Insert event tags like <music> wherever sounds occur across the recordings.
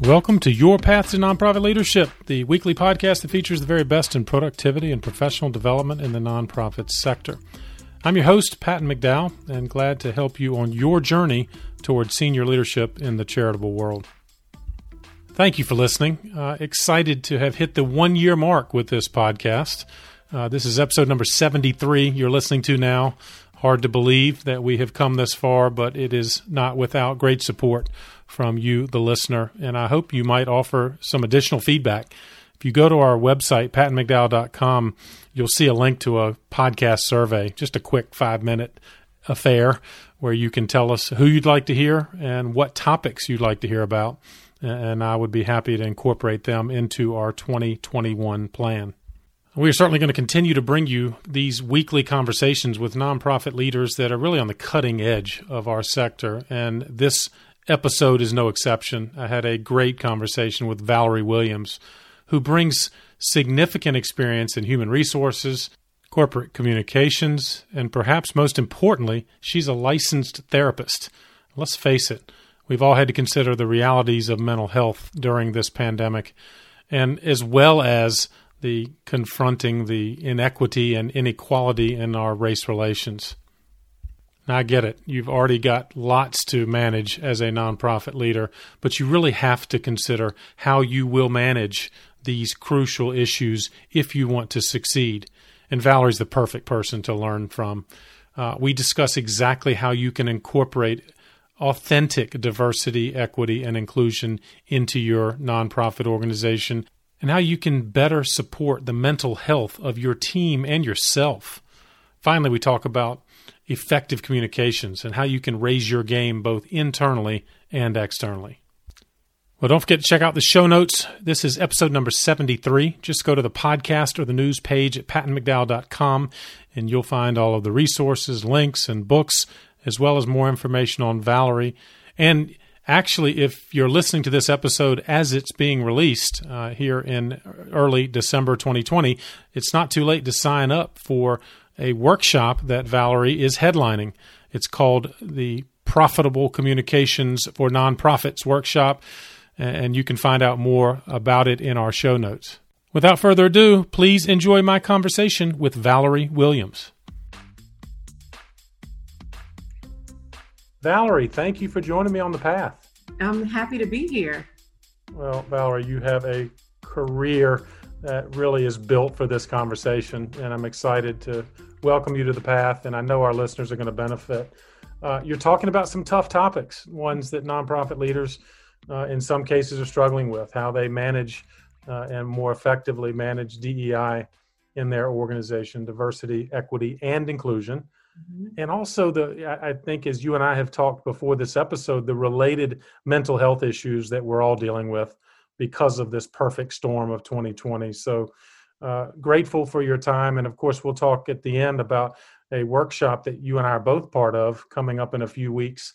Welcome to Your Path to Nonprofit Leadership, the weekly podcast that features the very best in productivity and professional development in the nonprofit sector. I'm your host, Patton McDowell, and glad to help you on your journey towards senior leadership in the charitable world. Thank you for listening. Uh, excited to have hit the one year mark with this podcast. Uh, this is episode number 73 you're listening to now. Hard to believe that we have come this far, but it is not without great support from you, the listener. And I hope you might offer some additional feedback. If you go to our website, pattonmcdowell.com, you'll see a link to a podcast survey, just a quick five minute affair where you can tell us who you'd like to hear and what topics you'd like to hear about. And I would be happy to incorporate them into our 2021 plan. We are certainly going to continue to bring you these weekly conversations with nonprofit leaders that are really on the cutting edge of our sector. And this episode is no exception. I had a great conversation with Valerie Williams, who brings significant experience in human resources, corporate communications, and perhaps most importantly, she's a licensed therapist. Let's face it, we've all had to consider the realities of mental health during this pandemic, and as well as the confronting the inequity and inequality in our race relations. Now, I get it. You've already got lots to manage as a nonprofit leader, but you really have to consider how you will manage these crucial issues if you want to succeed. And Valerie's the perfect person to learn from. Uh, we discuss exactly how you can incorporate authentic diversity, equity, and inclusion into your nonprofit organization and how you can better support the mental health of your team and yourself. Finally, we talk about effective communications and how you can raise your game both internally and externally. Well, don't forget to check out the show notes. This is episode number 73. Just go to the podcast or the news page at pattonmcdowell.com and you'll find all of the resources, links, and books, as well as more information on Valerie. And actually, if you're listening to this episode as it's being released uh, here in early December 2020, it's not too late to sign up for a workshop that Valerie is headlining. It's called the Profitable Communications for Nonprofits Workshop, and you can find out more about it in our show notes. Without further ado, please enjoy my conversation with Valerie Williams. Valerie, thank you for joining me on the path. I'm happy to be here. Well, Valerie, you have a career that really is built for this conversation, and I'm excited to welcome you to the path, and I know our listeners are going to benefit. Uh, you're talking about some tough topics, ones that nonprofit leaders, uh, in some cases, are struggling with, how they manage uh, and more effectively manage DEI in their organization, diversity, equity, and inclusion. Mm-hmm. And also, the I think as you and I have talked before this episode, the related mental health issues that we're all dealing with because of this perfect storm of 2020. So, uh, grateful for your time. And of course, we'll talk at the end about a workshop that you and I are both part of coming up in a few weeks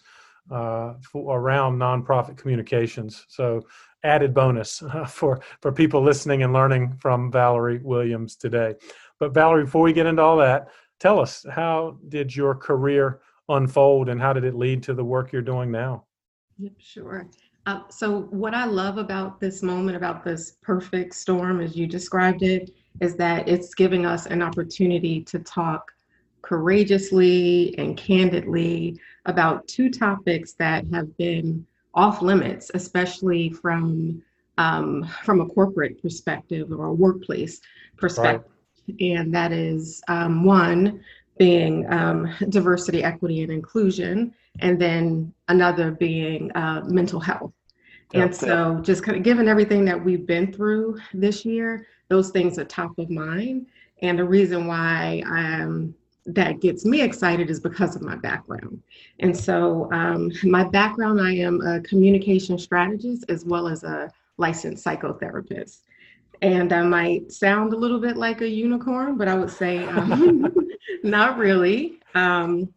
uh, for, around nonprofit communications. So, added bonus <laughs> uh, for for people listening and learning from Valerie Williams today. But Valerie, before we get into all that, tell us how did your career unfold and how did it lead to the work you're doing now? Yep, sure. Uh, so, what I love about this moment, about this perfect storm, as you described it, is that it's giving us an opportunity to talk courageously and candidly about two topics that have been off limits, especially from um, from a corporate perspective or a workplace perspective. Right. And that is um, one being um, diversity, equity, and inclusion, and then another being uh, mental health. And so, just kind of given everything that we've been through this year, those things are top of mind. And the reason why um, that gets me excited is because of my background. And so, um, my background, I am a communication strategist as well as a licensed psychotherapist. And I might sound a little bit like a unicorn, but I would say um, <laughs> not really. Um,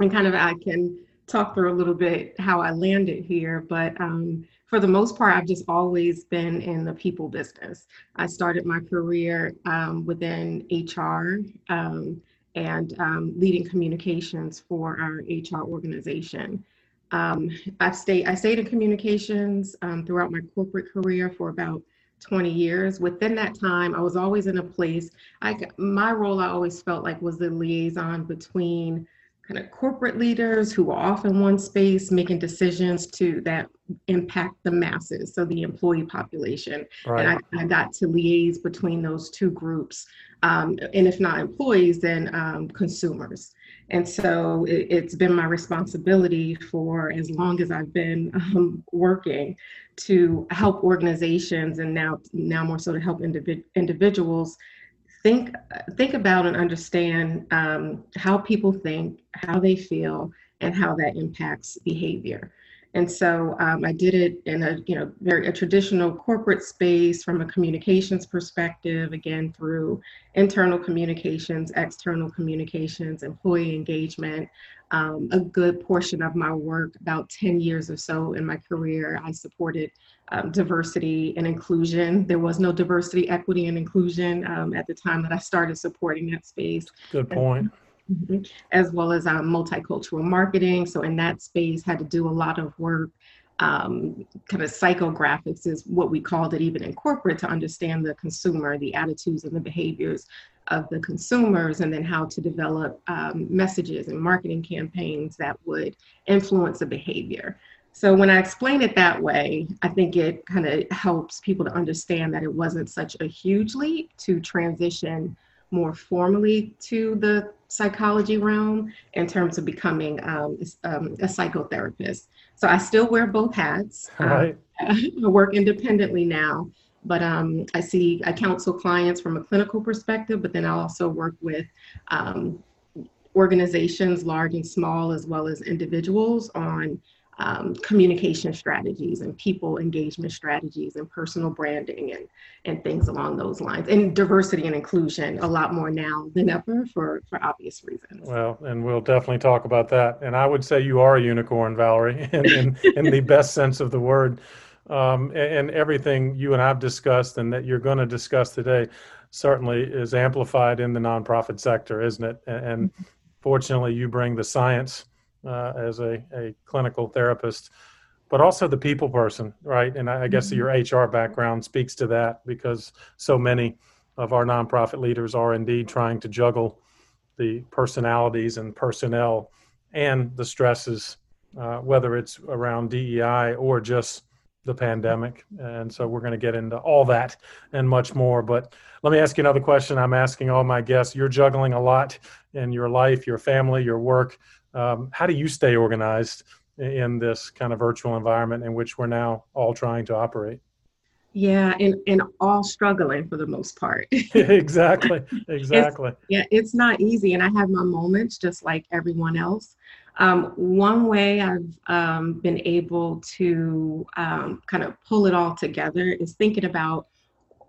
and kind of I can talk through a little bit how I landed here, but um, for the most part, I've just always been in the people business. I started my career um, within HR um, and um, leading communications for our HR organization. Um, I've stayed, I stayed in communications um, throughout my corporate career for about 20 years. Within that time, I was always in a place, I, my role I always felt like was the liaison between kind of corporate leaders who are off in one space making decisions to that impact the masses, so the employee population. Right. And I, I, got to liaise between those two groups, um, and if not employees, then um, consumers. And so it, has been my responsibility for as long as I've been um, working to help organizations and now now more so to help individ- individuals think think about and understand um, how people think, how they feel, and how that impacts behavior. And so um, I did it in a you know very a traditional corporate space from a communications perspective, again through internal communications, external communications, employee engagement. Um, a good portion of my work, about 10 years or so in my career, I supported um, diversity and inclusion. There was no diversity, equity, and inclusion um, at the time that I started supporting that space. Good point. Mm-hmm. As well as um, multicultural marketing. So in that space, had to do a lot of work. Um, kind of psychographics is what we called it, even in corporate, to understand the consumer, the attitudes and the behaviors of the consumers, and then how to develop um, messages and marketing campaigns that would influence the behavior. So when I explain it that way, I think it kind of helps people to understand that it wasn't such a huge leap to transition more formally to the psychology realm in terms of becoming um, um, a psychotherapist. So I still wear both hats. Right. Um, <laughs> I work independently now, but um, I see I counsel clients from a clinical perspective, but then I also work with um, organizations, large and small, as well as individuals, on um, communication strategies and people engagement strategies and personal branding and, and things along those lines and diversity and inclusion a lot more now than ever for, for obvious reasons. Well, and we'll definitely talk about that. And I would say you are a unicorn, Valerie, <laughs> in, in, in the best sense of the word. Um, and, and everything you and I've discussed and that you're going to discuss today certainly is amplified in the nonprofit sector, isn't it? And, and fortunately, you bring the science uh, as a, a clinical therapist, but also the people person, right? And I, I guess mm-hmm. your HR background speaks to that because so many of our nonprofit leaders are indeed trying to juggle the personalities and personnel and the stresses, uh, whether it's around DEI or just the pandemic. And so we're going to get into all that and much more. But let me ask you another question. I'm asking all my guests. You're juggling a lot in your life, your family, your work. Um, how do you stay organized in this kind of virtual environment in which we're now all trying to operate? Yeah, and, and all struggling for the most part. <laughs> <laughs> exactly, exactly. It's, yeah, it's not easy. And I have my moments just like everyone else. Um, one way I've um, been able to um, kind of pull it all together is thinking about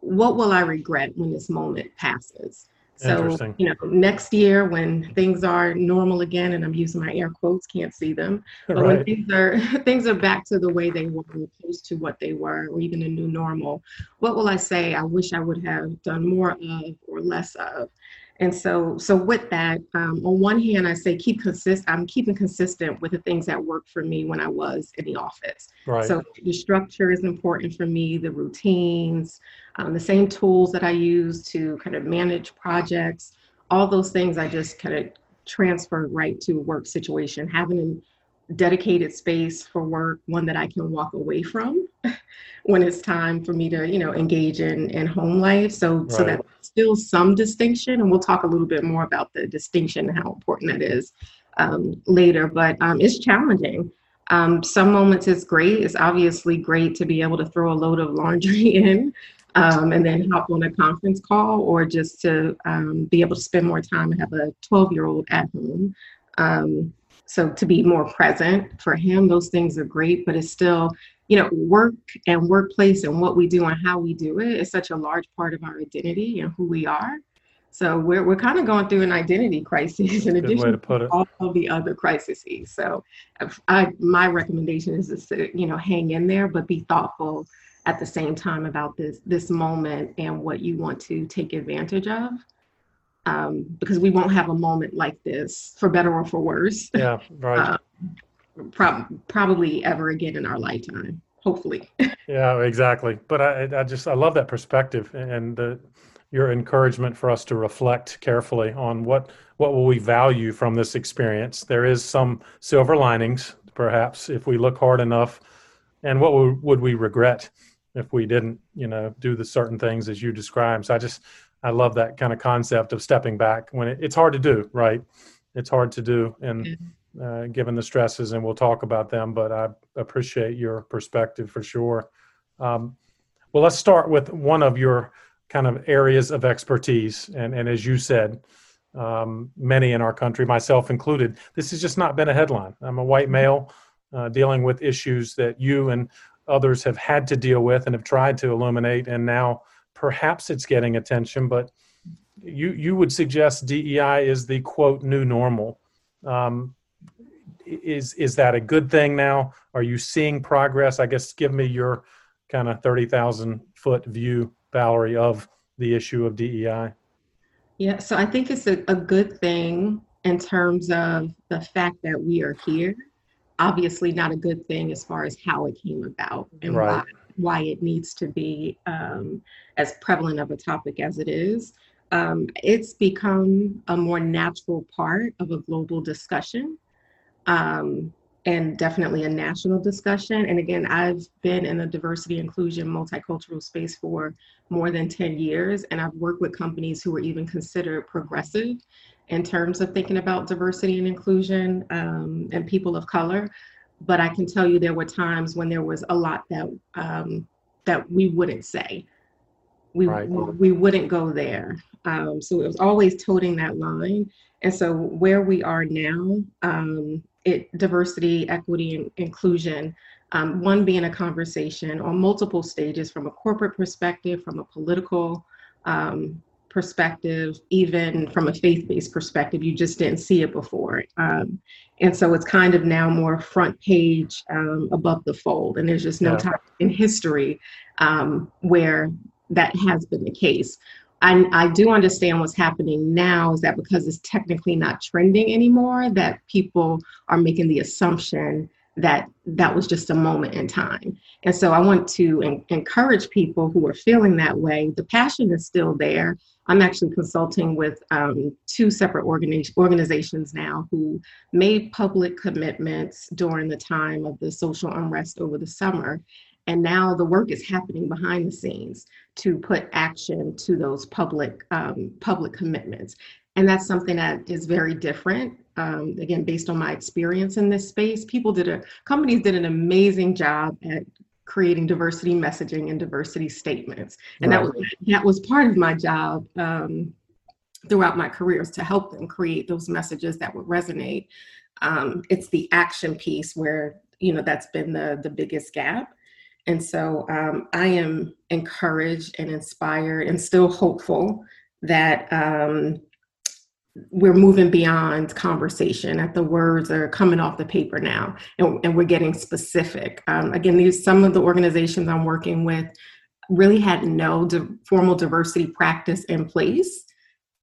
what will I regret when this moment passes? So, you know, next year when things are normal again, and I'm using my air quotes, can't see them, <laughs> but right. when things are <laughs> things are back to the way they were, opposed to what they were, or even a new normal, what will I say? I wish I would have done more of or less of. And so, so with that, um, on one hand, I say keep consistent. I'm keeping consistent with the things that worked for me when I was in the office. Right. So the structure is important for me, the routines, um, the same tools that I use to kind of manage projects, all those things I just kind of transfer right to a work situation. Having dedicated space for work, one that I can walk away from <laughs> when it's time for me to, you know, engage in in home life. So right. so that still some distinction, and we'll talk a little bit more about the distinction and how important that is um, later. But um, it's challenging. Um, some moments it's great. It's obviously great to be able to throw a load of laundry <laughs> in um, and then hop on a conference call, or just to um, be able to spend more time and have a 12 year old at home. So to be more present for him, those things are great, but it's still you know, work and workplace and what we do and how we do it is such a large part of our identity and who we are. So we're we're kind of going through an identity crisis in addition to, to all of the other crises. So uh, I, my recommendation is just to you know hang in there, but be thoughtful at the same time about this this moment and what you want to take advantage of. Um, because we won't have a moment like this for better or for worse. <laughs> Yeah, right. Uh, prob- probably ever again in our lifetime. Hopefully. <laughs> yeah, exactly. But I, I just I love that perspective and the, your encouragement for us to reflect carefully on what what will we value from this experience. There is some silver linings, perhaps, if we look hard enough, and what would we regret if we didn't, you know, do the certain things as you described. So I just I love that kind of concept of stepping back when it, it's hard to do, right? It's hard to do, and uh, given the stresses, and we'll talk about them. But I appreciate your perspective for sure. Um, well, let's start with one of your kind of areas of expertise, and and as you said, um, many in our country, myself included, this has just not been a headline. I'm a white male uh, dealing with issues that you and others have had to deal with and have tried to illuminate, and now perhaps it's getting attention, but you you would suggest DEI is the quote new normal. Um, is is that a good thing now? Are you seeing progress? I guess give me your kind of thirty thousand foot view, Valerie, of the issue of DEI. Yeah, so I think it's a, a good thing in terms of the fact that we are here. Obviously, not a good thing as far as how it came about and right. why why it needs to be um, as prevalent of a topic as it is. Um, it's become a more natural part of a global discussion um, and definitely a national discussion. And again, I've been in the diversity, inclusion, multicultural space for more than 10 years, and I've worked with companies who are even considered progressive in terms of thinking about diversity and inclusion um, and people of color. But I can tell you there were times when there was a lot that um, that we wouldn't say. We, right. we wouldn't go there. Um, so it was always toting that line. And so where we are now, um, it diversity, equity, and inclusion. Um, one being a conversation on multiple stages from a corporate perspective, from a political um, perspective, even from a faith-based perspective. You just didn't see it before. Um, and so it's kind of now more front page um, above the fold. And there's just no yeah. time in history um, where that has been the case. I, I do understand what's happening now is that because it's technically not trending anymore, that people are making the assumption that that was just a moment in time. And so I want to en- encourage people who are feeling that way. The passion is still there. I'm actually consulting with um, two separate organi- organizations now who made public commitments during the time of the social unrest over the summer. And now the work is happening behind the scenes to put action to those public um, public commitments. And that's something that is very different. Um, again, based on my experience in this space, people did a companies did an amazing job at creating diversity messaging and diversity statements, and right. that was that was part of my job um, throughout my careers to help them create those messages that would resonate. Um, it's the action piece where you know that's been the the biggest gap and so um, I am encouraged and inspired and still hopeful that um, we're moving beyond conversation, that the words are coming off the paper now and, and we're getting specific. Um, again, these some of the organizations I'm working with really had no di- formal diversity practice in place.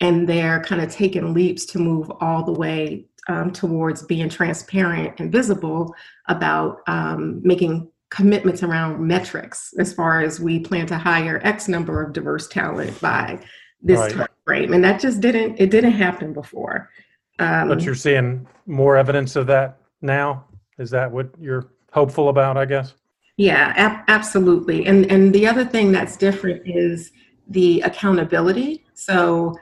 And they're kind of taking leaps to move all the way um, towards being transparent and visible about um, making commitments around metrics as far as we plan to hire X number of diverse talent by this right. time frame. And that just didn't it didn't happen before. Um, but you're seeing more evidence of that now. Is that what you're hopeful about? I guess. Yeah, ab- absolutely. And and the other thing that's different is the accountability. So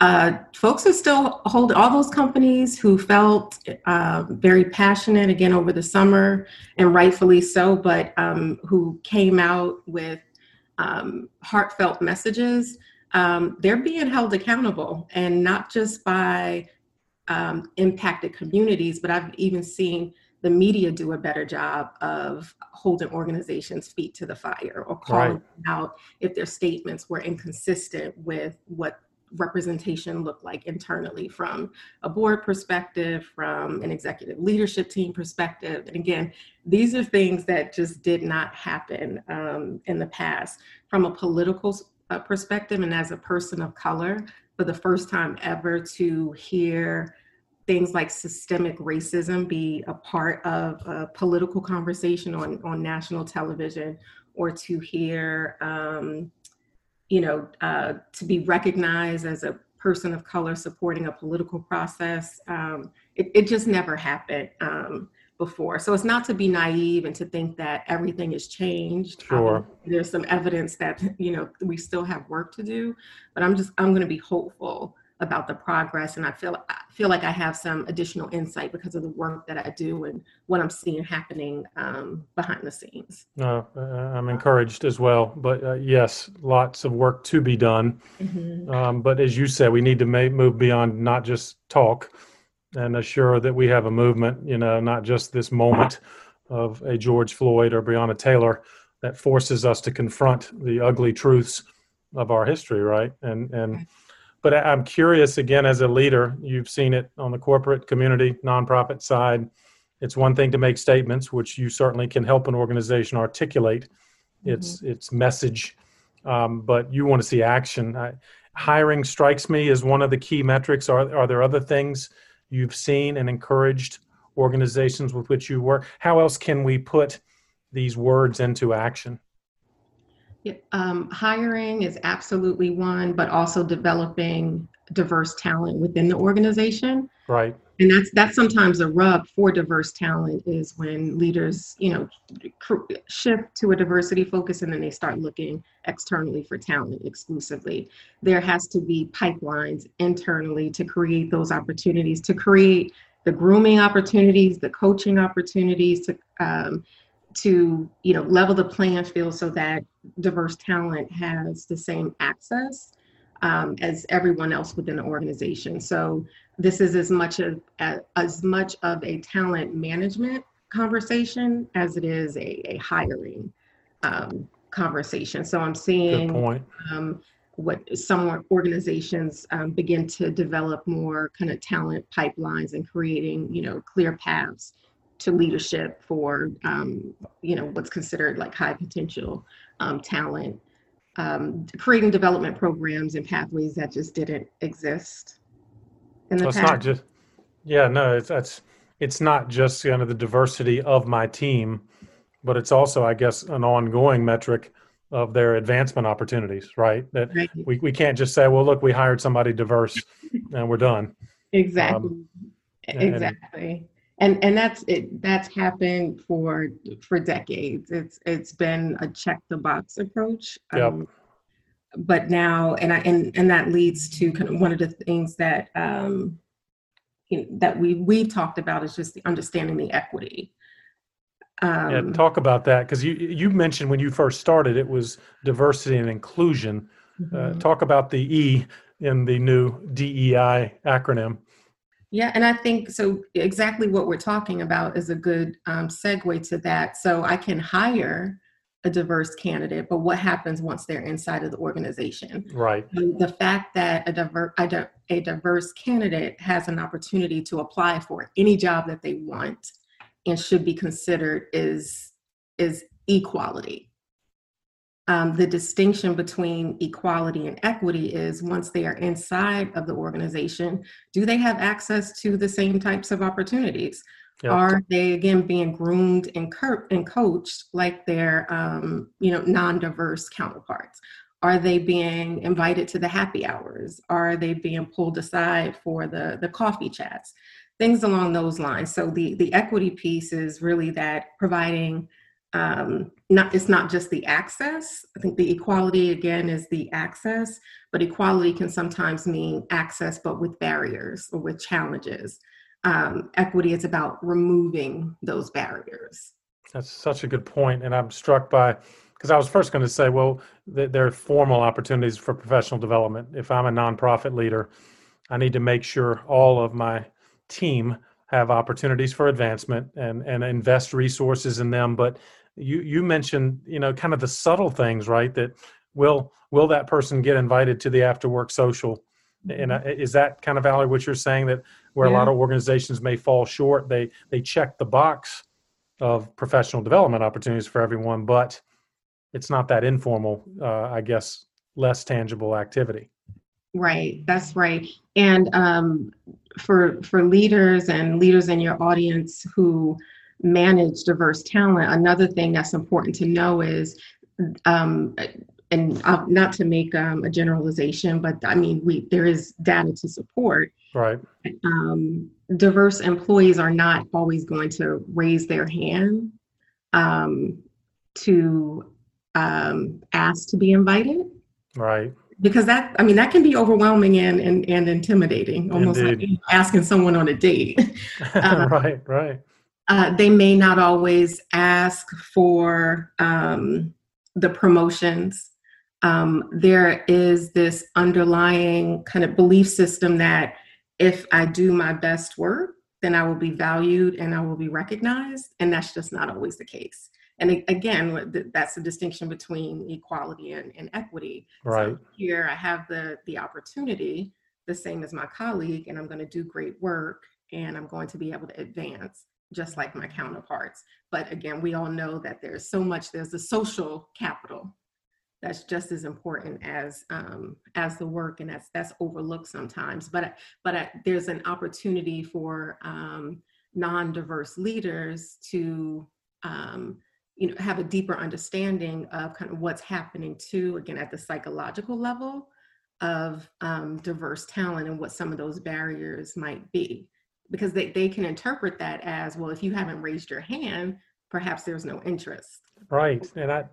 uh, folks are still holding all those companies who felt uh, very passionate again over the summer and rightfully so, but um, who came out with um, heartfelt messages. Um, they're being held accountable and not just by um, impacted communities, but I've even seen the media do a better job of holding organizations' feet to the fire or calling right. out if their statements were inconsistent with what representation looked like internally from a board perspective, from an executive leadership team perspective. And again, these are things that just did not happen um, in the past. From a political uh, perspective and as a person of color, for the first time ever to hear things like systemic racism be a part of a political conversation on, on national television or to hear, um, you know, uh, to be recognized as a person of color supporting a political process. Um, it, it, just never happened um, before. So it's not to be naive and to think that everything has changed. Sure. Um, there's some evidence that, you know, we still have work to do, but I'm just, I'm going to be hopeful about the progress and I feel I feel like I have some additional insight because of the work that I do and what I'm seeing happening um, behind the scenes. Uh, I'm encouraged as well, but uh, yes, lots of work to be done. Mm-hmm. Um, but as you said, we need to make, move beyond not just talk and assure that we have a movement. You know, not just this moment of a George Floyd or Breonna Taylor that forces us to confront the ugly truths of our history, right? And and but I'm curious again, as a leader, you've seen it on the corporate community, nonprofit side. It's one thing to make statements, which you certainly can help an organization articulate mm-hmm. its its message, um, but you want to see action. I, hiring strikes me as one of the key metrics. Are are there other things you've seen and encouraged organizations with which you work? How else can we put these words into action? Um, hiring is absolutely one, but also developing diverse talent within the organization. Right. And that's that's sometimes a rub for diverse talent is when leaders, you know, shift to a diversity focus and then they start looking externally for talent exclusively. There has to be pipelines internally to create those opportunities, to create the grooming opportunities, the coaching opportunities, to um, to you know level the playing field so that diverse talent has the same access um, as everyone else within the organization. So this is as much of as, much of a talent management conversation as it is a, a hiring um, conversation. So I'm seeing um, what some organizations um, begin to develop more kind of talent pipelines and creating you know clear paths to leadership for um, you know what's considered like high potential um, talent um, creating development programs and pathways that just didn't exist in the so it's past. not just yeah no it's that's it's not just kind of the diversity of my team but it's also i guess an ongoing metric of their advancement opportunities right that right. We, we can't just say well look we hired somebody diverse and we're done exactly um, exactly and and that's it that's happened for for decades it's it's been a check the box approach yep. Um, but now and i and and that leads to kind of one of the things that um you know, that we we've talked about is just the understanding the equity um, yeah, talk about that because you you mentioned when you first started it was diversity and inclusion. Uh, mm-hmm. Uh, talk about the E in the new DEI acronym. Yeah, and I think so. Exactly what we're talking about is a good um, segue to that. So I can hire a diverse candidate, but what happens once they're inside of the organization? Right. And the fact that a, diver, a, a diverse candidate has an opportunity to apply for any job that they want and should be considered is is equality um, the distinction between equality and equity is once they are inside of the organization, do they have access to the same types of opportunities? Yep. Are they again being groomed and, cur- and coached like their um, you know non-diverse counterparts? Are they being invited to the happy hours? Are they being pulled aside for the the coffee chats? Things along those lines. So the the equity piece is really that providing um, not it's not just the access. I think the equality again is the access, but equality can sometimes mean access, but with barriers or with challenges. Um, equity is about removing those barriers. That's such a good point, and I'm struck by because I was first going to say, well, th- there are formal opportunities for professional development. If I'm a nonprofit leader, I need to make sure all of my team have opportunities for advancement and and invest resources in them. But you you mentioned you know kind of the subtle things right that will will that person get invited to the after work social and uh, is that kind of Valerie what you're saying that where yeah. a lot of organizations may fall short they they check the box of professional development opportunities for everyone but it's not that informal uh, i guess less tangible activity Right, that's right. And um, for for leaders and leaders in your audience who manage diverse talent, another thing that's important to know is, um, and uh, not to make um, a generalization, but I mean, we there is data to support. Right. Um, diverse employees are not always going to raise their hand um, to um, ask to be invited. Right because that i mean that can be overwhelming and and, and intimidating almost Indeed. like asking someone on a date <laughs> uh, right right uh, they may not always ask for um, the promotions. Um, there is this underlying kind of belief system that if i do my best work then i will be valued and i will be recognized and that's just not always the case. And again that's the distinction between equality and, and equity. Right. so here i have the the opportunity the same as my colleague and i'm going to do great work and i'm going to be able to advance just like my counterparts. But again we all know that there's so much there's the social capital that's just as important as um, as the work and that's that's overlooked sometimes. But but uh, there's an opportunity for um, non-diverse leaders to um, you know have a deeper understanding of kind of what's happening to again at the psychological level of um, diverse talent and what some of those barriers might be because they, they can interpret that as well if you haven't raised your hand perhaps there's no interest right and i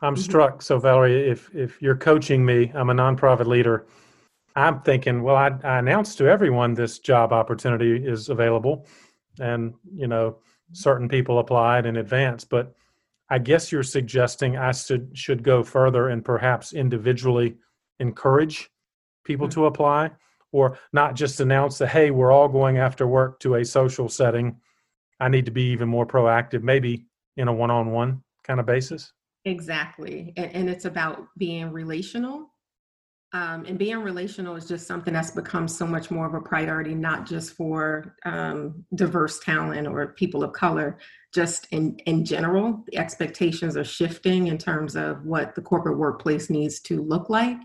i'm mm-hmm. struck so valerie if if you're coaching me i'm a nonprofit leader i'm thinking well I, I announced to everyone this job opportunity is available and you know certain people applied in advance, but I guess you're suggesting I should should go further and perhaps individually encourage people mm-hmm. to apply, or not just announce that hey, we're all going after work to a social setting. I need to be even more proactive, maybe in a one-on-one kind of basis. Exactly, and, and it's about being relational um, and being relational is just something that's become so much more of a priority, not just for um, diverse talent or people of color, just in, in general. The expectations are shifting in terms of what the corporate workplace needs to look like.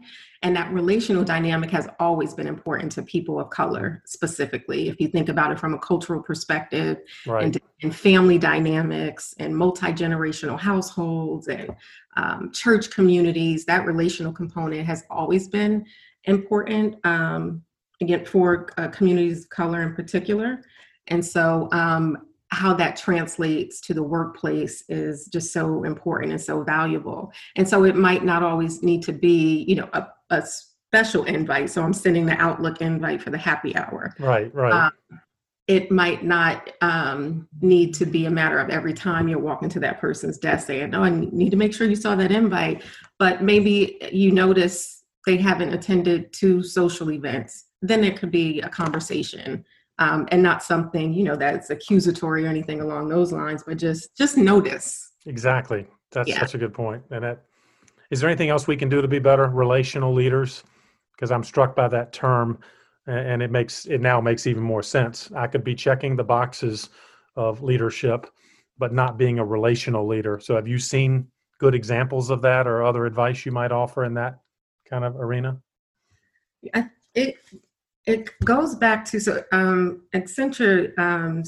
And that relational dynamic has always been important to people of color, specifically. If you think about it from a cultural perspective, right. and, and, family dynamics, and multi generational households, and um, church communities, that relational component has always been important. Um, again, for uh, communities of color in particular. And so, um, how that translates to the workplace is just so important and so valuable. And so it might not always need to be, you know, a, a special invite. So I'm sending the Outlook invite for the happy hour. Right, right. Um, it might not um, need to be a matter of every time you're walking to that person's desk saying, "Oh, I need to make sure you saw that invite." But maybe you notice they haven't attended two social events. Then it could be a conversation um, and not something you know that's accusatory or anything along those lines but just just notice exactly that's yeah. such a good point. point and that is there anything else we can do to be better relational leaders because i'm struck by that term and it makes it now makes even more sense i could be checking the boxes of leadership but not being a relational leader so have you seen good examples of that or other advice you might offer in that kind of arena it it goes back to so um, Accenture um,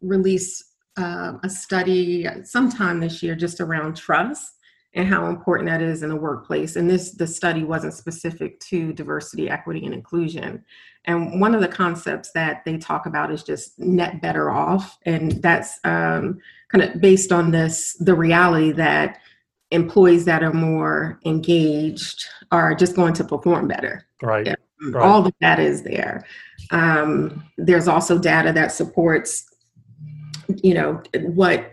released uh, a study sometime this year just around trust and how important that is in the workplace. And this the study wasn't specific to diversity, equity, and inclusion. And one of the concepts that they talk about is just net better off, and that's um, kind of based on this the reality that employees that are more engaged are just going to perform better. Right. Yeah. Right. All the data is there. Um, there's also data that supports, you know, what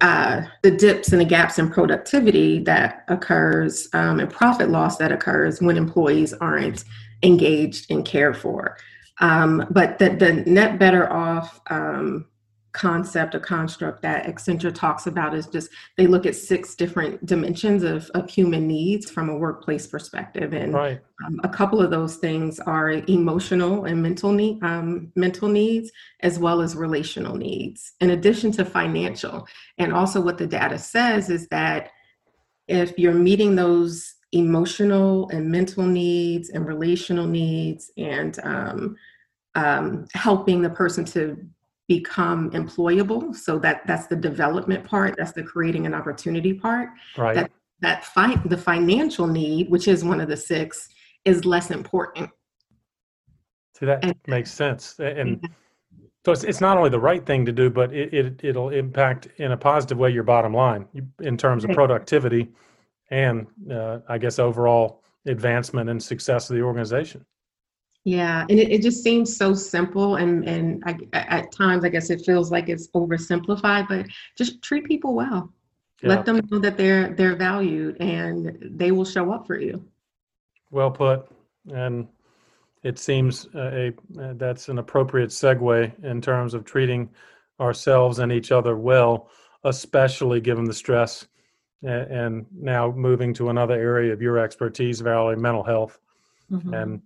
uh, the dips and the gaps in productivity that occurs um, and profit loss that occurs when employees aren't engaged and cared for. Um, but the, the net better off um, concept or construct that Accenture talks about is just they look at six different dimensions of, of human needs from a workplace perspective. And right. um, a couple of those things are emotional and mental need, um, mental needs, as well as relational needs, in addition to financial. And also what the data says is that if you're meeting those emotional and mental needs and relational needs and um, um, helping the person to become employable. So that that's the development part that's the creating an opportunity part. Right. That that fight the financial need which is one of the six is less important. See that and, makes sense. And so it's, it's not only the right thing to do but it, it it'll impact in a positive way your bottom line in terms of productivity and uh, i guess overall advancement and success of the organization yeah, and it, it just seems so simple, and and I, at times I guess it feels like it's oversimplified. But just treat people well. Yeah. Let them know that they're they're valued, and they will show up for you. Well put, and it seems uh, a uh, that's an appropriate segue in terms of treating ourselves and each other well, especially given the stress. And, and now moving to another area of your expertise, Valerie, mental health, mm-hmm. and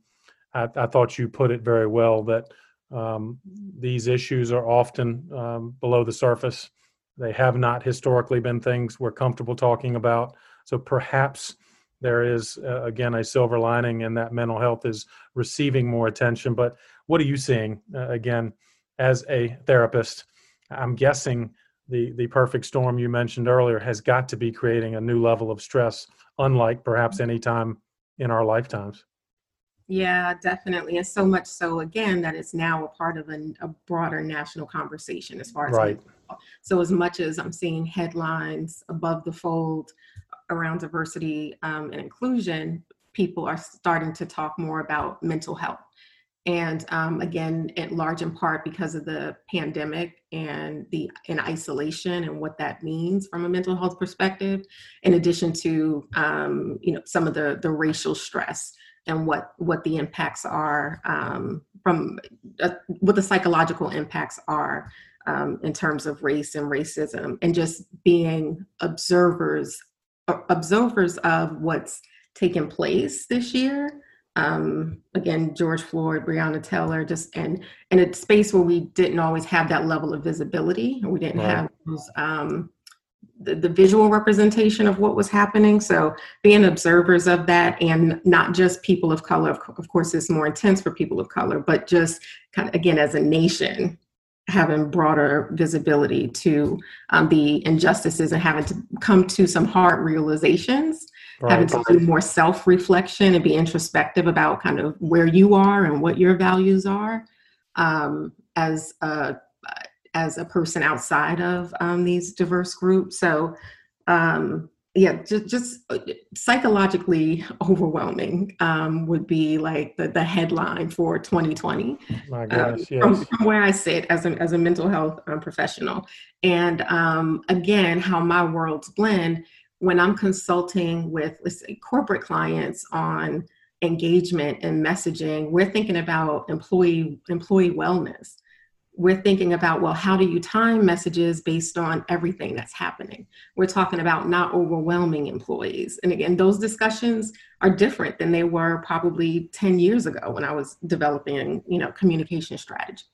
I, I thought you put it very well that um, these issues are often um, below the surface. They have not historically been things we're comfortable talking about. So perhaps there is, uh, again, a silver lining in that mental health is receiving more attention. But what are you seeing, uh, again, as a therapist? I'm guessing the, the perfect storm you mentioned earlier has got to be creating a new level of stress, unlike perhaps any time in our lifetimes. Yeah, definitely. And so much so, again, that it's now a part of a, a broader national conversation as far as. Right. So, as much as I'm seeing headlines above the fold around diversity um, and inclusion, people are starting to talk more about mental health. And um, again, in large in part because of the pandemic and the in isolation and what that means from a mental health perspective, in addition to um, you know some of the the racial stress and what what the impacts are um, from uh, what the psychological impacts are um, in terms of race and racism and just being observers observers of what's taken place this year um, again george floyd breonna taylor just and in a space where we didn't always have that level of visibility we didn't right. have those um, the, the visual representation of what was happening. So being observers of that and not just people of color, of, of course, it's more intense for people of color, but just kind of, again, as a nation, having broader visibility to um, the injustices and having to come to some hard realizations, right. having to do more self reflection and be introspective about kind of where you are and what your values are um, as a as a person outside of um, these diverse groups. So, um, yeah, just, just uh, psychologically <laughs> overwhelming um, would be like the, the headline for 2020. My um, yes. from, from, where I sit as a, as a mental health um, professional. And um, again, how my worlds blend when I'm consulting with, let's say, corporate clients on engagement and messaging, we're thinking about employee employee wellness. We're thinking about well how do you time messages based on everything that's happening? We're talking about not overwhelming employees. And again those discussions are different than they were probably 10 years ago when i was developing you know communication strategy.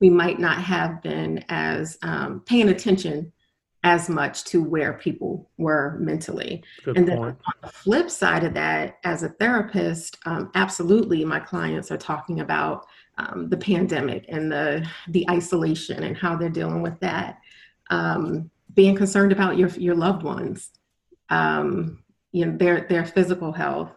We might not have been as um, paying attention as much to where people were mentally. Good and then point. on the flip side of that, as a therapist, um, absolutely my clients are talking about um, the pandemic and the the isolation and how they're dealing with that. Um, being concerned about your your loved ones, um, you know their their physical health,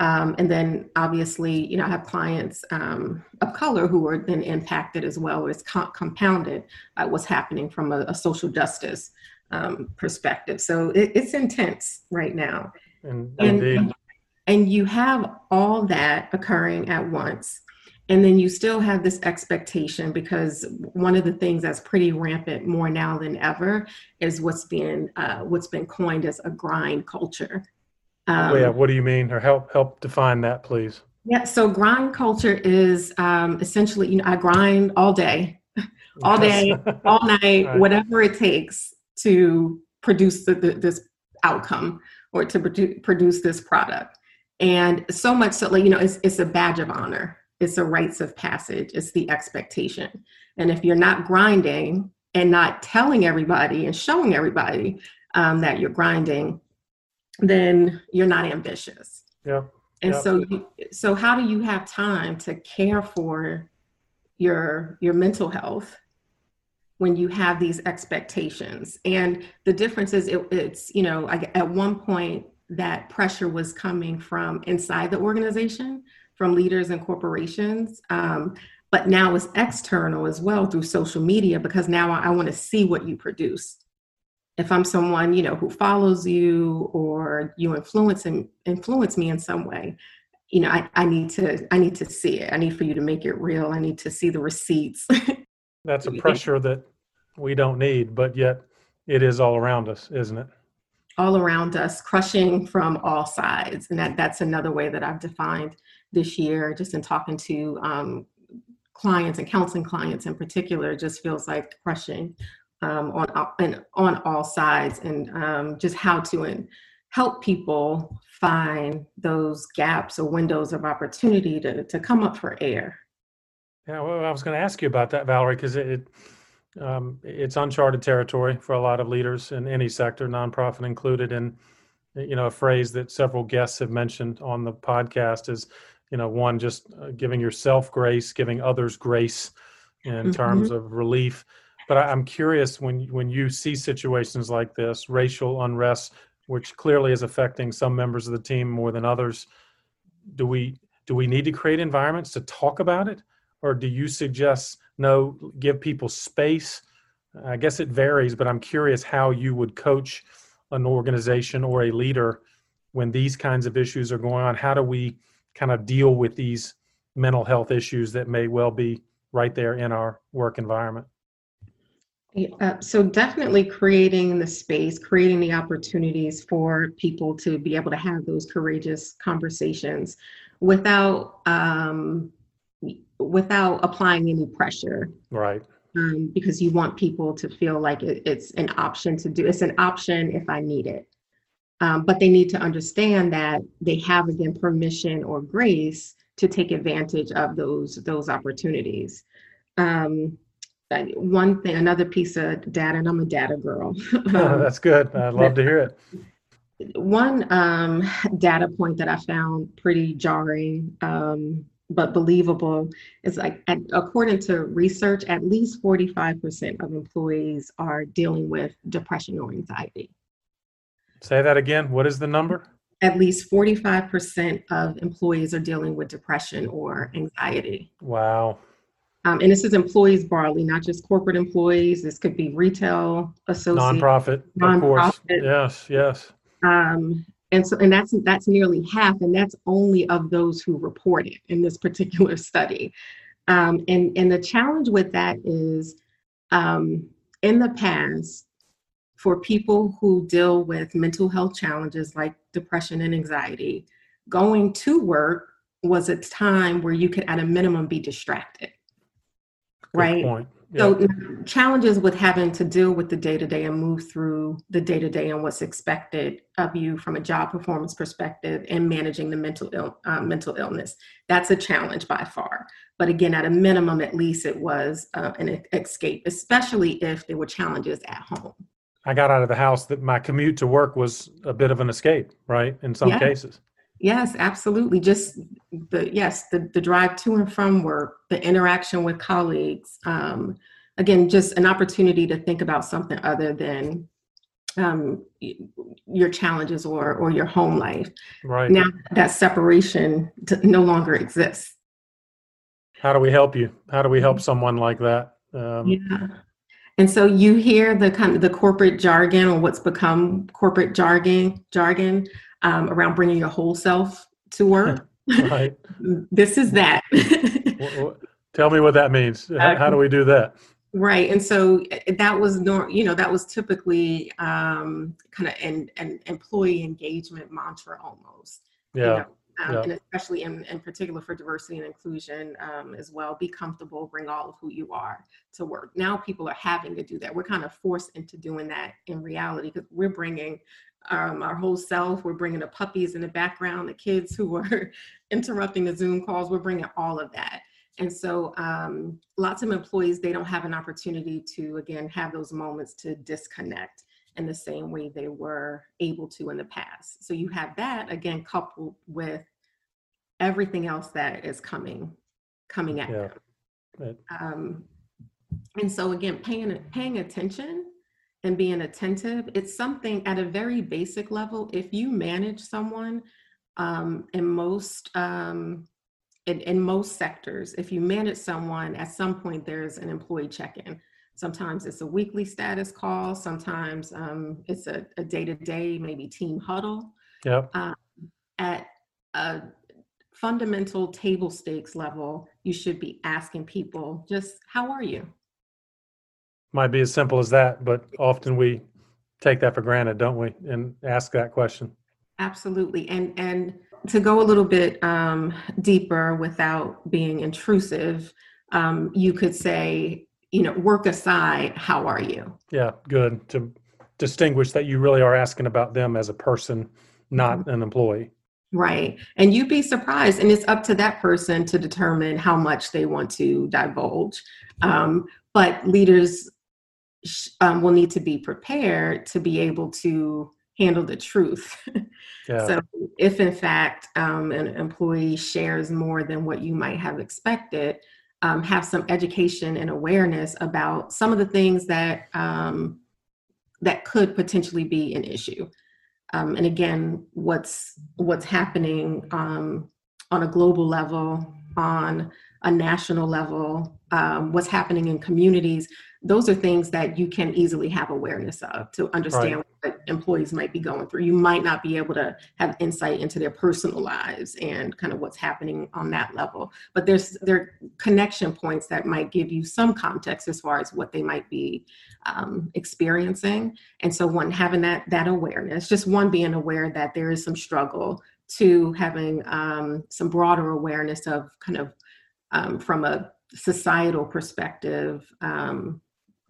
um, and then obviously you know I have clients um, of color who are then impacted as well. It's com- compounded by what's happening from a, a social justice um, perspective. So it, it's intense right now, and, and and you have all that occurring at once and then you still have this expectation because one of the things that's pretty rampant more now than ever is what's been uh, what's been coined as a grind culture um, yeah what do you mean? Or help help define that please. Yeah so grind culture is um, essentially you know i grind all day <laughs> all day <laughs> all night right. whatever it takes to produce the, the, this outcome or to produ- produce this product. And so much so like you know it's, it's a badge of honor. It's a rites of passage, it's the expectation. And if you're not grinding and not telling everybody and showing everybody um, that you're grinding, then you're not ambitious. Yeah. And yep. so, you, so how do you have time to care for your your mental health when you have these expectations? And the difference is, it, it's you know, I, at one point that pressure was coming from inside the organization, from leaders and corporations. Um, but now it's external as well through social media because now I, I want to see what you produce if i'm someone you know who follows you or you influence and influence me in some way you know I, I need to i need to see it. I need for you to make it real. I need to see the receipts. <laughs> That's a pressure that we don't need but yet it is all around us isn't it? All around us crushing from all sides. And that that's another way that i've defined this year just in talking to um, clients and counseling clients in particular just feels like crushing um, on and on all sides, and um, just how to in, help people find those gaps or windows of opportunity to to come up for air. Yeah, well, I was going to ask you about that, Valerie, because it, it um, it's uncharted territory for a lot of leaders in any sector, nonprofit included. And you know, a phrase that several guests have mentioned on the podcast is, you know, one just uh, giving yourself grace, giving others grace in mm-hmm. terms of relief. But I, am curious when when you see situations like this, racial unrest, which clearly is affecting some members of the team more than others. Do we do we need to create environments to talk about it, or do you suggest no, give people space? I guess it varies, but I'm curious how you would coach an organization or a leader when these kinds of issues are going on. How do we kind of deal with these mental health issues that may well be right there in our work environment? Uh, so definitely creating the space, creating the opportunities for people to be able to have those courageous conversations without um, without applying any pressure. Right. Um, because you want people to feel like it, it's an option to do. It's an option if I need it. Um, but they need to understand that they have again permission or grace to take advantage of those those opportunities. Um, one thing, another piece of data, and I'm a data girl. oh, <laughs> that's good. I'd love to hear it. One um, data point that I found pretty jarring, um, but believable, is like, at, according to research, at least 45% of employees are dealing with depression or anxiety. Say that again. What is the number? At least 45% of employees are dealing with depression or anxiety. Wow. Um, and this is employees broadly, not just corporate employees. This could be retail associates, nonprofit, nonprofit. Yes, yes. Um, and so, and that's that's nearly half, and that's only of those who reported in this <laughs> particular study. Um, and and the challenge with that is, um, in the past, for people who deal with mental health challenges like depression and anxiety, going to work was a time where you could, at a minimum, be distracted right? Point. So challenges with having to deal with the day to day and move through the day to day and what's expected of you from a job performance perspective and managing the mental Ill, uh, mental illness. That's a challenge by far. But again, at a minimum, at least it was uh, an escape, especially if there were challenges at home. I got out of the house that my commute to work was a bit of an escape, right? In some cases. Yes, absolutely. Just the yes, the, the drive to and from work, the interaction with colleagues. Um, again, just an opportunity to think about something other than um, your challenges or or your home life. Right now, that separation no longer exists. How do we help you? How do we help someone like that? Um, yeah. And so you hear the kind of the corporate jargon or what's become corporate jargon jargon um, around bringing your whole self to work. <laughs> right. <laughs> this is that. Tell me what that means. How, how, do we do that? Right, and so eh, that was nor you know that was typically um, kind of an, an employee engagement mantra almost. Yeah. You know? Um, yeah. and especially in, in particular for diversity and inclusion um, as well. Be comfortable, bring all of who you are to work. Now people are having to do that. We're kind of forced into doing that in reality because we're bringing um, our whole self. We're bringing the puppies in the background, the kids who are <laughs> interrupting the Zoom calls. We're bringing all of that. And so um, lots of employees, they don't have an opportunity to, again, have those moments to disconnect in the same way they were able to in the past. So you have that again coupled with everything else that is coming coming at yeah. them. Um, and so again, paying paying attention and being attentive, it's something at a very basic level. If you manage someone um, in most um, in, in most sectors, if you manage someone, at some point there's an employee check-in. Sometimes it's a weekly status call. Sometimes um, it's a, a day-to-day, maybe team huddle. Yep. Um, at a fundamental table stakes level, you should be asking people just, how are you? Might be as simple as that, but often we take that for granted, don't we? And ask that question. Absolutely. And, and to go a little bit um, deeper without being intrusive, um, you could say, you know, work aside, how are you? Yeah, good. To distinguish that you really are asking about them as a person, not mm-hmm. an employee. Right. And you'd be surprised. And it's up to that person to determine how much they want to divulge. Um, but leaders um, will need to be prepared to be able to handle the truth. <laughs> Yeah. so, if in fact um, an employee shares more than what you might have expected, um, have some education and awareness about some of the things that um, that could potentially be an issue. Um, and again, what's what's happening um, on a global level, on a national level, um, what's happening in communities those are things that you can easily have awareness of to understand right. what employees might be going through. You might not be able to have insight into their personal lives and kind of what's happening on that level, but there's there are connection points that might give you some context as far as what they might be um, experiencing. And so, one having that that awareness, just one being aware that there is some struggle, to having um, some broader awareness of kind of um, from a societal perspective um,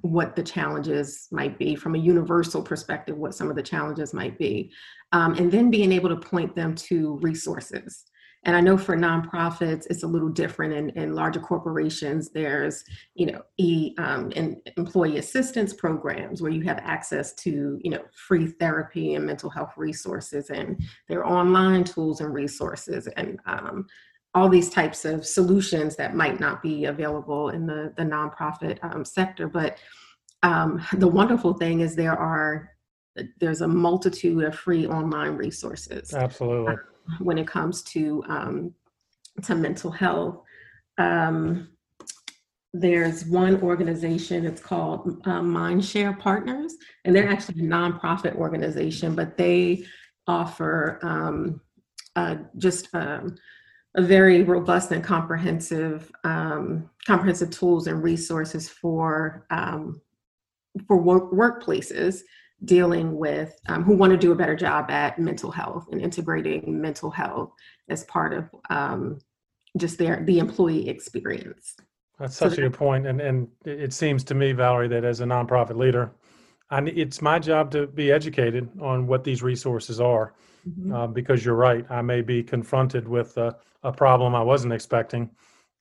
what the challenges might be from a universal perspective what some of the challenges might be um, and then being able to point them to resources. And i know for nonprofits it's a little different in, in larger corporations. There's you know e, um, employee assistance programs where you have access to you know free therapy and mental health resources and there are online tools and resources and um, all these types of solutions that might not be available in the, the nonprofit um, sector. But um, <laughs> the wonderful thing is there are there's a multitude of free online resources. Absolutely. Uh, when it comes to um, to mental health, um, there's one organization. It's called uh, Mindshare Partners, and they're actually a nonprofit organization, but they offer um, uh, just um, a very robust and comprehensive um, comprehensive tools and resources for um, for work, workplaces dealing with um, who want to do a better job at mental health and integrating mental health as part of um, just their the employee experience. That's such so a good point, and and it seems to me, Valerie, that as a nonprofit leader, I, it's my job to be educated on what these resources are mm-hmm. uh, because you're right. I may be confronted with a, a, problem I wasn't expecting,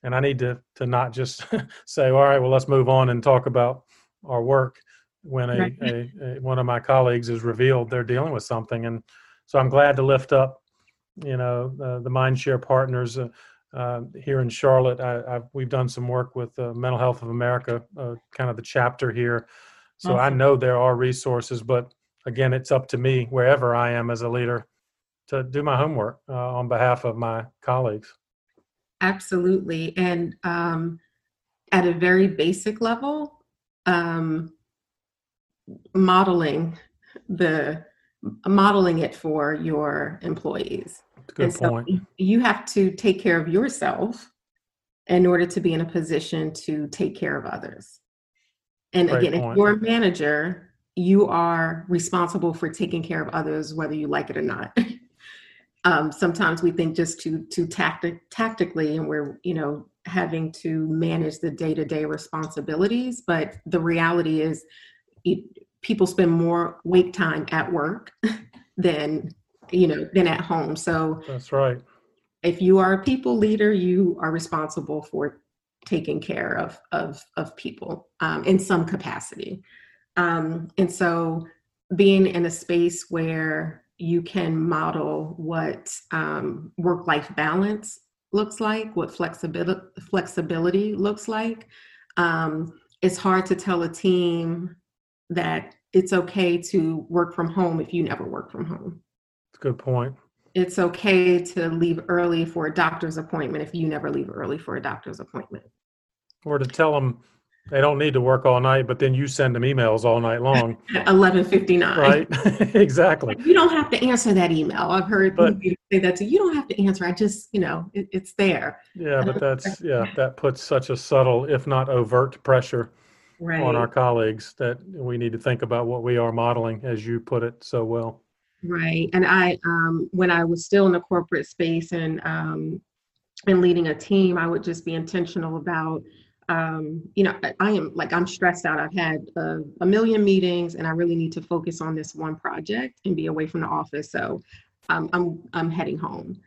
and I need to to not just <laughs> say, "All right, well, let's move on and talk about our work." When a, right. a, a one of my colleagues is revealed they're dealing with something, and so I'm glad to lift up, you know, uh, the Mindshare partners. Uh, uh, here in Charlotte, I, I've, we've done some work with uh, Mental Health of America, uh, kind of the chapter here. So awesome. I know there are resources, but again, it's up to me wherever I am as a leader to do my homework uh, on behalf of my colleagues. Absolutely. And um, at a very basic level, um, modeling the modeling it for your employees. Good and point. So you have to take care of yourself in order to be in a position to take care of others. And Great again, point. if you're a manager, you are responsible for taking care of others, whether you like it or not. <laughs> um, sometimes we think just too too tactic tactically, and we're you know having to manage the day to day responsibilities. But the reality is, it, people spend more wake time at work <laughs> than you know than at home. So that's right. If you are a people leader, you are responsible for taking care of of of people um, in some capacity. Um, and so being in a space where you can model what um, work-life balance looks like, what flexibility flexibility looks like. Um, it's hard to tell a team that it's okay to work from home if you never work from home. That's a good point. It's okay to leave early for a doctor's appointment if you never leave early for a doctor's appointment. Or to tell them they don't need to work all night, but then you send them emails all night long. <laughs> 11:59. Right. <laughs> exactly. You don't have to answer that email. I've heard but, people say that too. You don't have to answer. I just, you know, it, it's there. Yeah, but that's yeah, that puts such a subtle, if not overt, pressure right. on our colleagues that we need to think about what we are modeling, as you put it so well. Right. And I, um, when I was still in the corporate space and um, and leading a team, I would just be intentional about um, you know, I, I, am like, I'm stressed out. I've had a, a, million meetings and I really need to focus on this one project and be away from the office. So um, I'm, I'm heading home.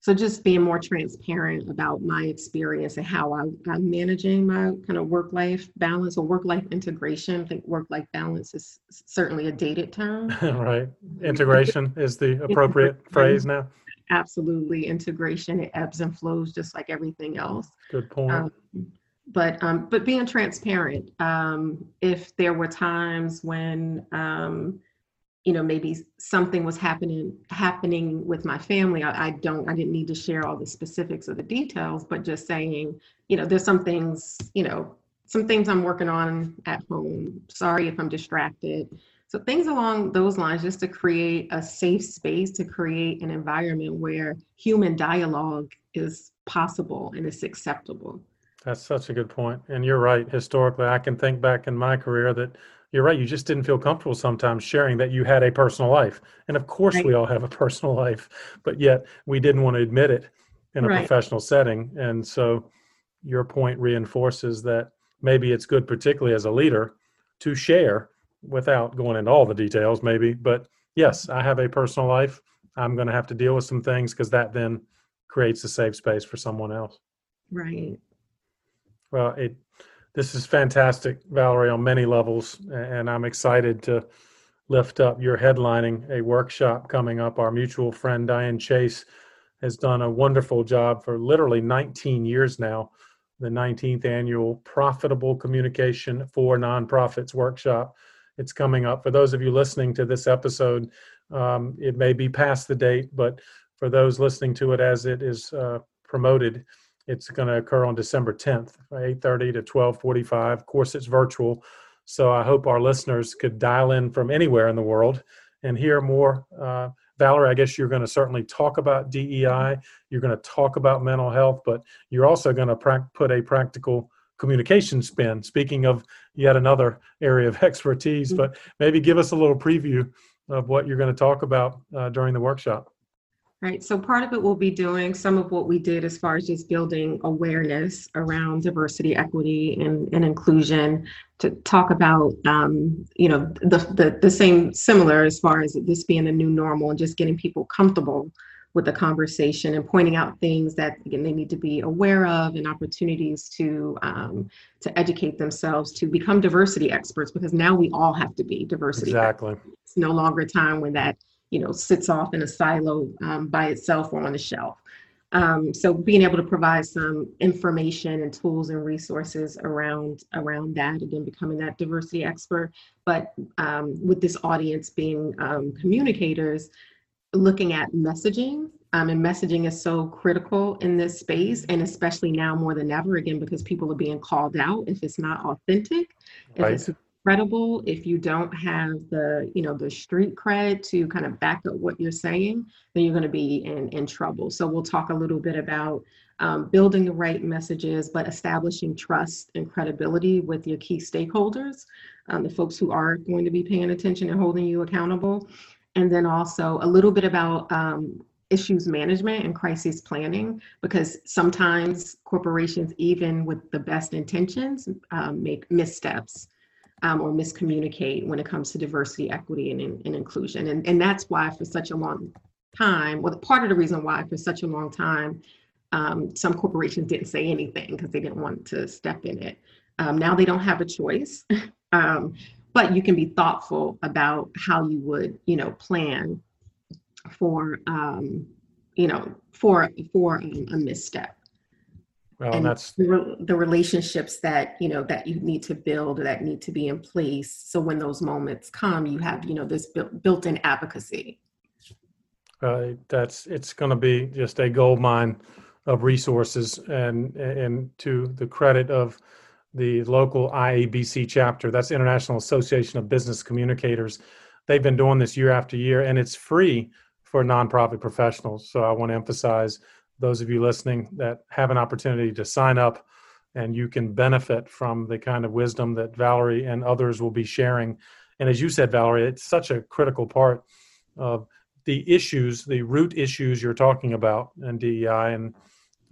So just being more transparent about my experience and how I, am managing my kind of work-life balance or work-life integration. I think work-life balance is certainly a dated term. <laughs> right. Integration is the <laughs> appropriate <laughs> phrase now. Absolutely. Integration, it ebbs and flows just like everything else. Good point. Um, but um, but being transparent. Um, if there were times when um, you know maybe something was happening happening with my family, I, I don't I didn't need to share all the specifics of the details, but just saying you know there's some things you know some things I'm working on at home. Sorry if I'm distracted. So things along those lines, just to create a safe space, to create an environment where human dialogue is possible and it's acceptable. That's such a good point. And you're right. Historically, I can think back in my career that you're right. You just didn't feel comfortable sometimes sharing that you had a personal life. And of course, right. we all have a <laughs> personal life, but yet we didn't want to admit it in a right. professional setting. And so your point reinforces that maybe it's good, particularly as a leader, to share without going into all the details, maybe. But yes, I have a personal life. I'm going to have to deal with some things because that then creates a safe space for someone else. Right. Well, it this is fantastic, Valerie, on many levels, and I'm excited to lift up. You're headlining a workshop coming up. Our mutual friend Diane Chase has done a wonderful job for literally 19 years now. The 19th annual Profitable Communication for Nonprofits workshop. It's coming up. For those of you listening to this episode, um, it may be past the date, but for those listening to it as it is uh, promoted, it's going to occur on December 10th, 8:30 to 12:45. Of course, it's virtual, so I hope our listeners could dial in from anywhere in the world and hear more. Uh, Valerie, I guess you're going to certainly talk about DEI. You're going to talk about mental health, but you're also going to pra- put a practical communication spin. Speaking of yet another area of <laughs> expertise, but maybe give us a little preview of what you're going to talk about uh, during the workshop. Right. So part of it will be doing some of what we did as far as just building awareness around diversity, equity, and, and inclusion to talk about, um, you know, the, the, the same similar as far as this being the new normal and just getting people comfortable with the conversation and pointing out things that again they need to be aware of and opportunities to um, to educate themselves to become diversity experts because now we all have to be diversity exactly experts. it's no longer a time when that you know sits off in a silo um, by itself or on a shelf. Um, so being able to provide some information and tools and resources around around that again becoming that diversity expert but um, with this audience being um, communicators looking at messaging um, and messaging is so critical in this space and especially now more than ever again because people are being called out if it's not authentic right. it's credible if you don't have the you know the street cred to kind of back up what you're saying then you're going to be in in trouble. So we'll talk a little bit about um, building the right messages but establishing trust and credibility with your key stakeholders um, the folks who are going to be paying attention and holding you accountable. And then also a little bit about um, issues management and crisis planning because sometimes corporations even with the best intentions um, make missteps um, or miscommunicate when it comes to diversity, equity, and, and inclusion. And, and that's why, for such a long time, well, part of the reason why, for such a long time, um, some corporations didn't say anything because they didn't want to step in it. Um, now they don't have a choice. <laughs> Um, but you can be thoughtful about how you would, you know, plan for, um, you know, for for a misstep. Well, and that's the, the, relationships that you know that you need to build that need to be in place. So when those moments come, you have you know this built-in advocacy. Uh, that's it's going to be just a gold mine of resources, and and to the credit of the local IABC chapter, that's International Association of Business Communicators. They've been doing this year after year, and it's free for nonprofit professionals. So I want to emphasize those of you listening that have an opportunity to sign up and you can benefit from the kind of wisdom that Valerie and others will be sharing. And as you said, Valerie, it's such a critical part of the issues, the root issues you're talking about and DEI and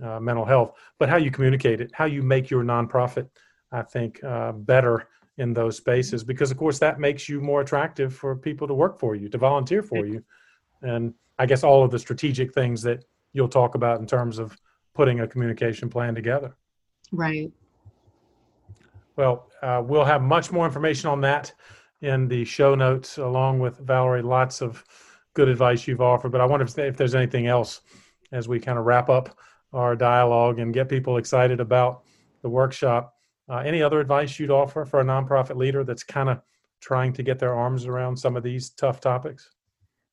uh, mental health, but how you communicate it, how you make your nonprofit, I think, uh, better in those spaces, because of course that makes you more attractive for people to work for you, to volunteer for you. And I guess all of the strategic things that you'll talk about in terms of putting a communication plan together. Right. Well, uh, we'll have much more information on that in the show notes, along with Valerie. Lots of good advice you've offered, but I wonder if, if there's anything else as we kind of wrap up our dialogue and get people excited about the workshop. Uh, any other advice you'd offer for a nonprofit leader that's kind of trying to get their arms around some of these tough topics?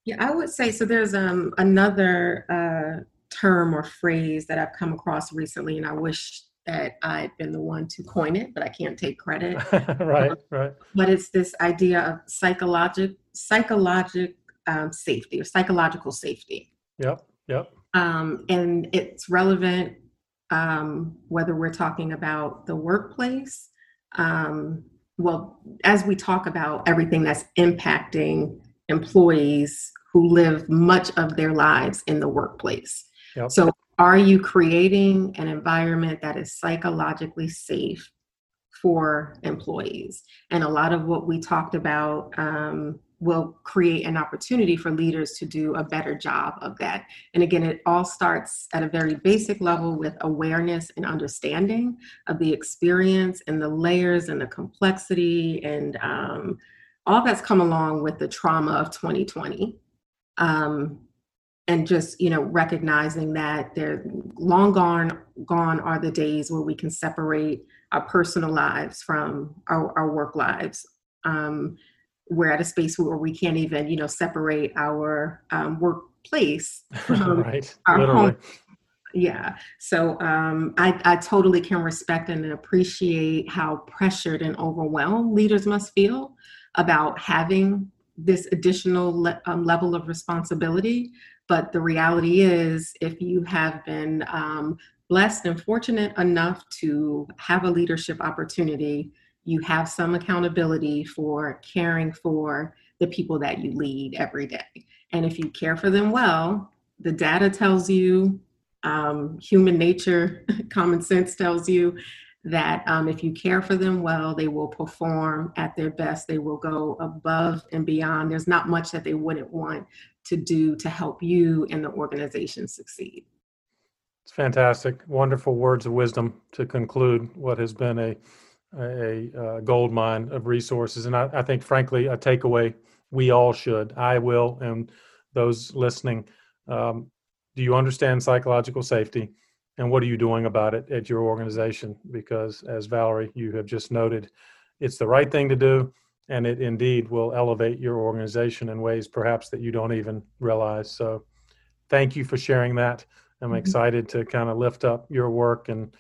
Yeah, I would say so. There's um, another uh, term or phrase that I've come across recently, and I wish that I'd been the one to coin it, but I can't take credit. <laughs> right, right. But it's this idea of psychologic psychologic um, safety or psychological safety. Yep, yep. Um, and it's relevant um, whether we're talking about the workplace. Um, well, as we talk about everything that's impacting employees who live much of their lives in the workplace. Yep. So, are you creating an environment that is psychologically safe for employees? And a lot of what we talked about um, will create an opportunity for leaders to do a better job of that. And again, it all starts at a very basic level with awareness and understanding of the experience and the layers and the complexity and um, all that's come along with the trauma of 2020 um, and just you know recognizing that they're long gone gone are the days where we can separate our personal lives from our, our work lives um, we're at a space where we can't even you know separate our um, workplace <laughs> from right. our Literally. home yeah so um, I, I totally can respect and appreciate how pressured and overwhelmed leaders must feel about having this additional le- um, level of responsibility. But the reality is, if you have been um, blessed and fortunate enough to have a leadership opportunity, you have some accountability for caring for the people that you lead every day. And if you care for them well, the data tells you, um, human nature, <laughs> common sense tells you that um, if you care for them well, they will perform at their best. They will go above and beyond. There's not much that they wouldn't want to do to help you and the organization succeed. It's fantastic. Wonderful words of wisdom to conclude what has been a, a, a gold mine of resources. And I, I think, frankly, a takeaway we all should. I will, and those listening. Um, do you understand psychological safety? And what are you doing about it at your organization? Because as Valerie, you have just noted, it's the right thing to do, and it indeed will elevate your organization in ways perhaps that you don't even realize. So, thank you for sharing that. I'm mm-hmm. excited to kind of lift up your work. And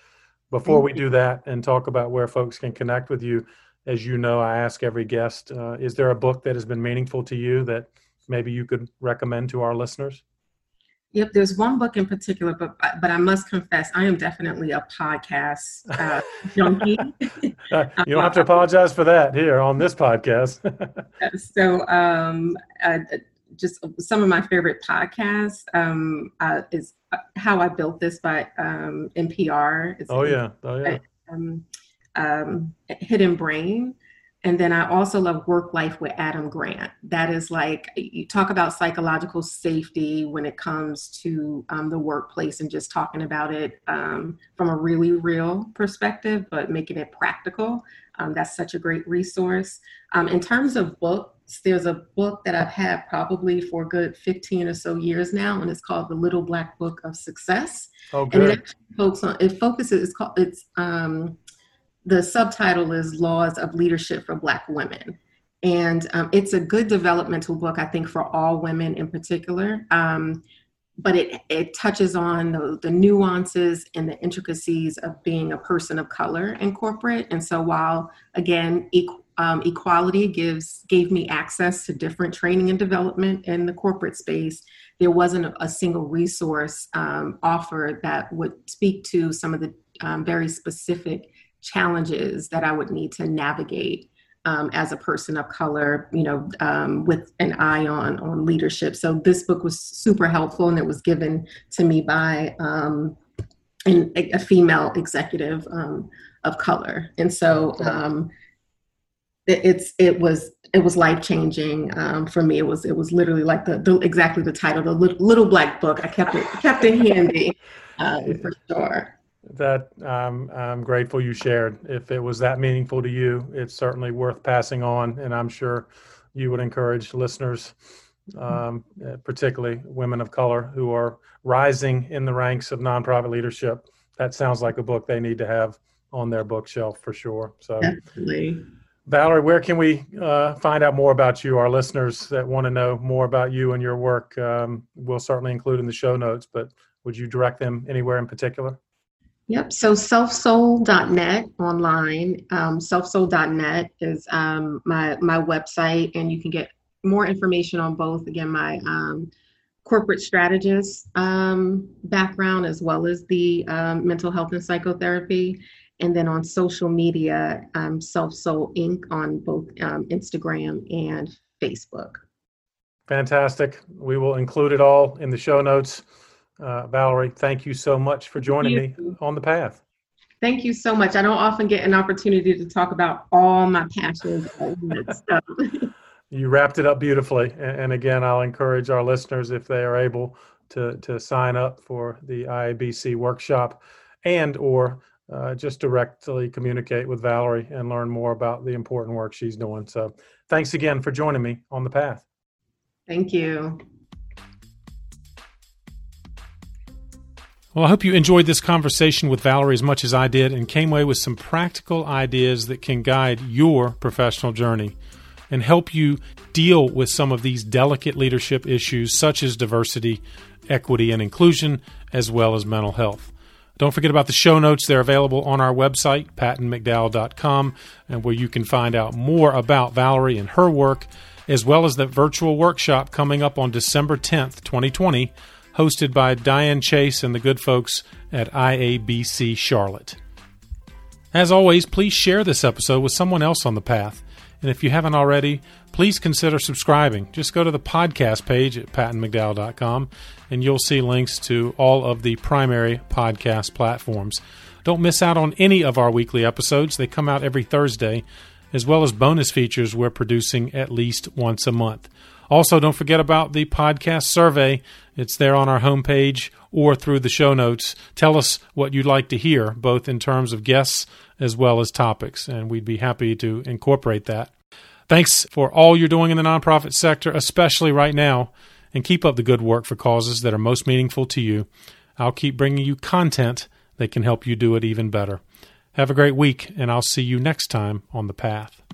before we do that and talk about where folks can connect with you, as you know, I ask every guest, uh, is there a book that has been meaningful to you that maybe you could recommend to our listeners? Yep, there's one book in particular, but but I must confess, I am definitely a podcast uh, <laughs> junkie. <laughs> uh, you don't have to <laughs> apologize for that here on this podcast. so, um, uh, just some of my favorite podcasts um, uh, is uh, "How I Built This" by um, NPR. It's oh yeah, oh yeah. Um, um, Hidden Brain and then I also love Work Life with Adam Grant. That is like, you talk about psychological safety when it comes to um, the workplace and just talking about it um, from a really real perspective, but making it practical. um, that's such a great resource. Um, in terms of books, there's a book that I've had probably for a good 15 or so years now, and it's called The Little Black Book of Success. Oh, good. And it focuses on, it focuses, it's called, it's, um, the subtitle is Laws of Leadership for Black Women. And um, it's a good developmental book, I think, for all women in particular. Um, but it, it touches on the, the, nuances and the intricacies of being a person of color in corporate. And so while again, um, equality gives gave me access to different training and development in the corporate space, there wasn't a, a single resource um, offered that would speak to some of the um, very specific challenges that I would need to navigate um, as a person of color, you know, um, with an eye on on leadership. So this book was super helpful, and it was given to me by um, an, a female executive um, of color, and so um, it, it's it was it was life changing um, for me. It was it was literally like the, the exactly the title, the little black book. I kept it kept it handy uh, <laughs> for sure that um, I'm grateful you shared. If it was that meaningful to you, it's certainly worth passing on. And I'm sure you would encourage listeners, um, particularly women of color who are rising in the ranks of nonprofit leadership. That sounds like a book they need to have on their bookshelf for sure. So, Definitely. Valerie, where can we uh, find out more about you? Our listeners that want to know more about you and your work, um, we'll certainly include in the show notes, but would you direct them anywhere in particular? Yep. So selfsoul.net online. Um, selfsoul.net is um, my my website, and you can get more information on both. Again, my um, corporate strategist um, background as well as the um, mental health and psychotherapy, and then on social media, um, Self Soul Inc. on both Instagram and Facebook. Fantastic. We will include it all in the show notes. Uh, Valerie, thank you so much for joining me on the path. Thank you so much. I don't often get an opportunity to talk about all my passions. <laughs> you wrapped it up beautifully. And again, I'll encourage our listeners, if they are able, to, to sign up for the IABC workshop and or uh, just directly communicate with Valerie and learn more about the important work she's doing. So thanks again for joining me on the path. Thank you. Well, I hope you enjoyed this conversation with Valerie as much as I did and came away with some practical ideas that can guide your professional journey and help you deal with some of these delicate leadership issues such as diversity, equity, and inclusion, as well as mental health. Don't forget about the show notes. They're available on our website, pattonmcdowell.com, and where you can find out more about Valerie and her work, as well as the virtual workshop coming up on December 10th, 2020 hosted by Diane Chase and the good folks at IABC Charlotte. As always, please share this episode with someone else on the path. And if you haven't already, please consider subscribing. Just go to the podcast page at pattonmcdowell.com and you'll see links to all of the primary podcast platforms. Don't miss out on any of our weekly episodes. They come out every Thursday, as well as bonus features we're producing at least once a month. Also, don't forget about the podcast survey. It's there on our homepage or through the show notes. Tell us what you'd like to hear, both in terms of guests as well as topics, and we'd be happy to incorporate that. Thanks for all you're doing in the nonprofit sector, especially right now, and keep up the good work for causes that are most meaningful to you. I'll keep bringing you content that can help you do it even better. Have a great week, and I'll see you next time on The Path.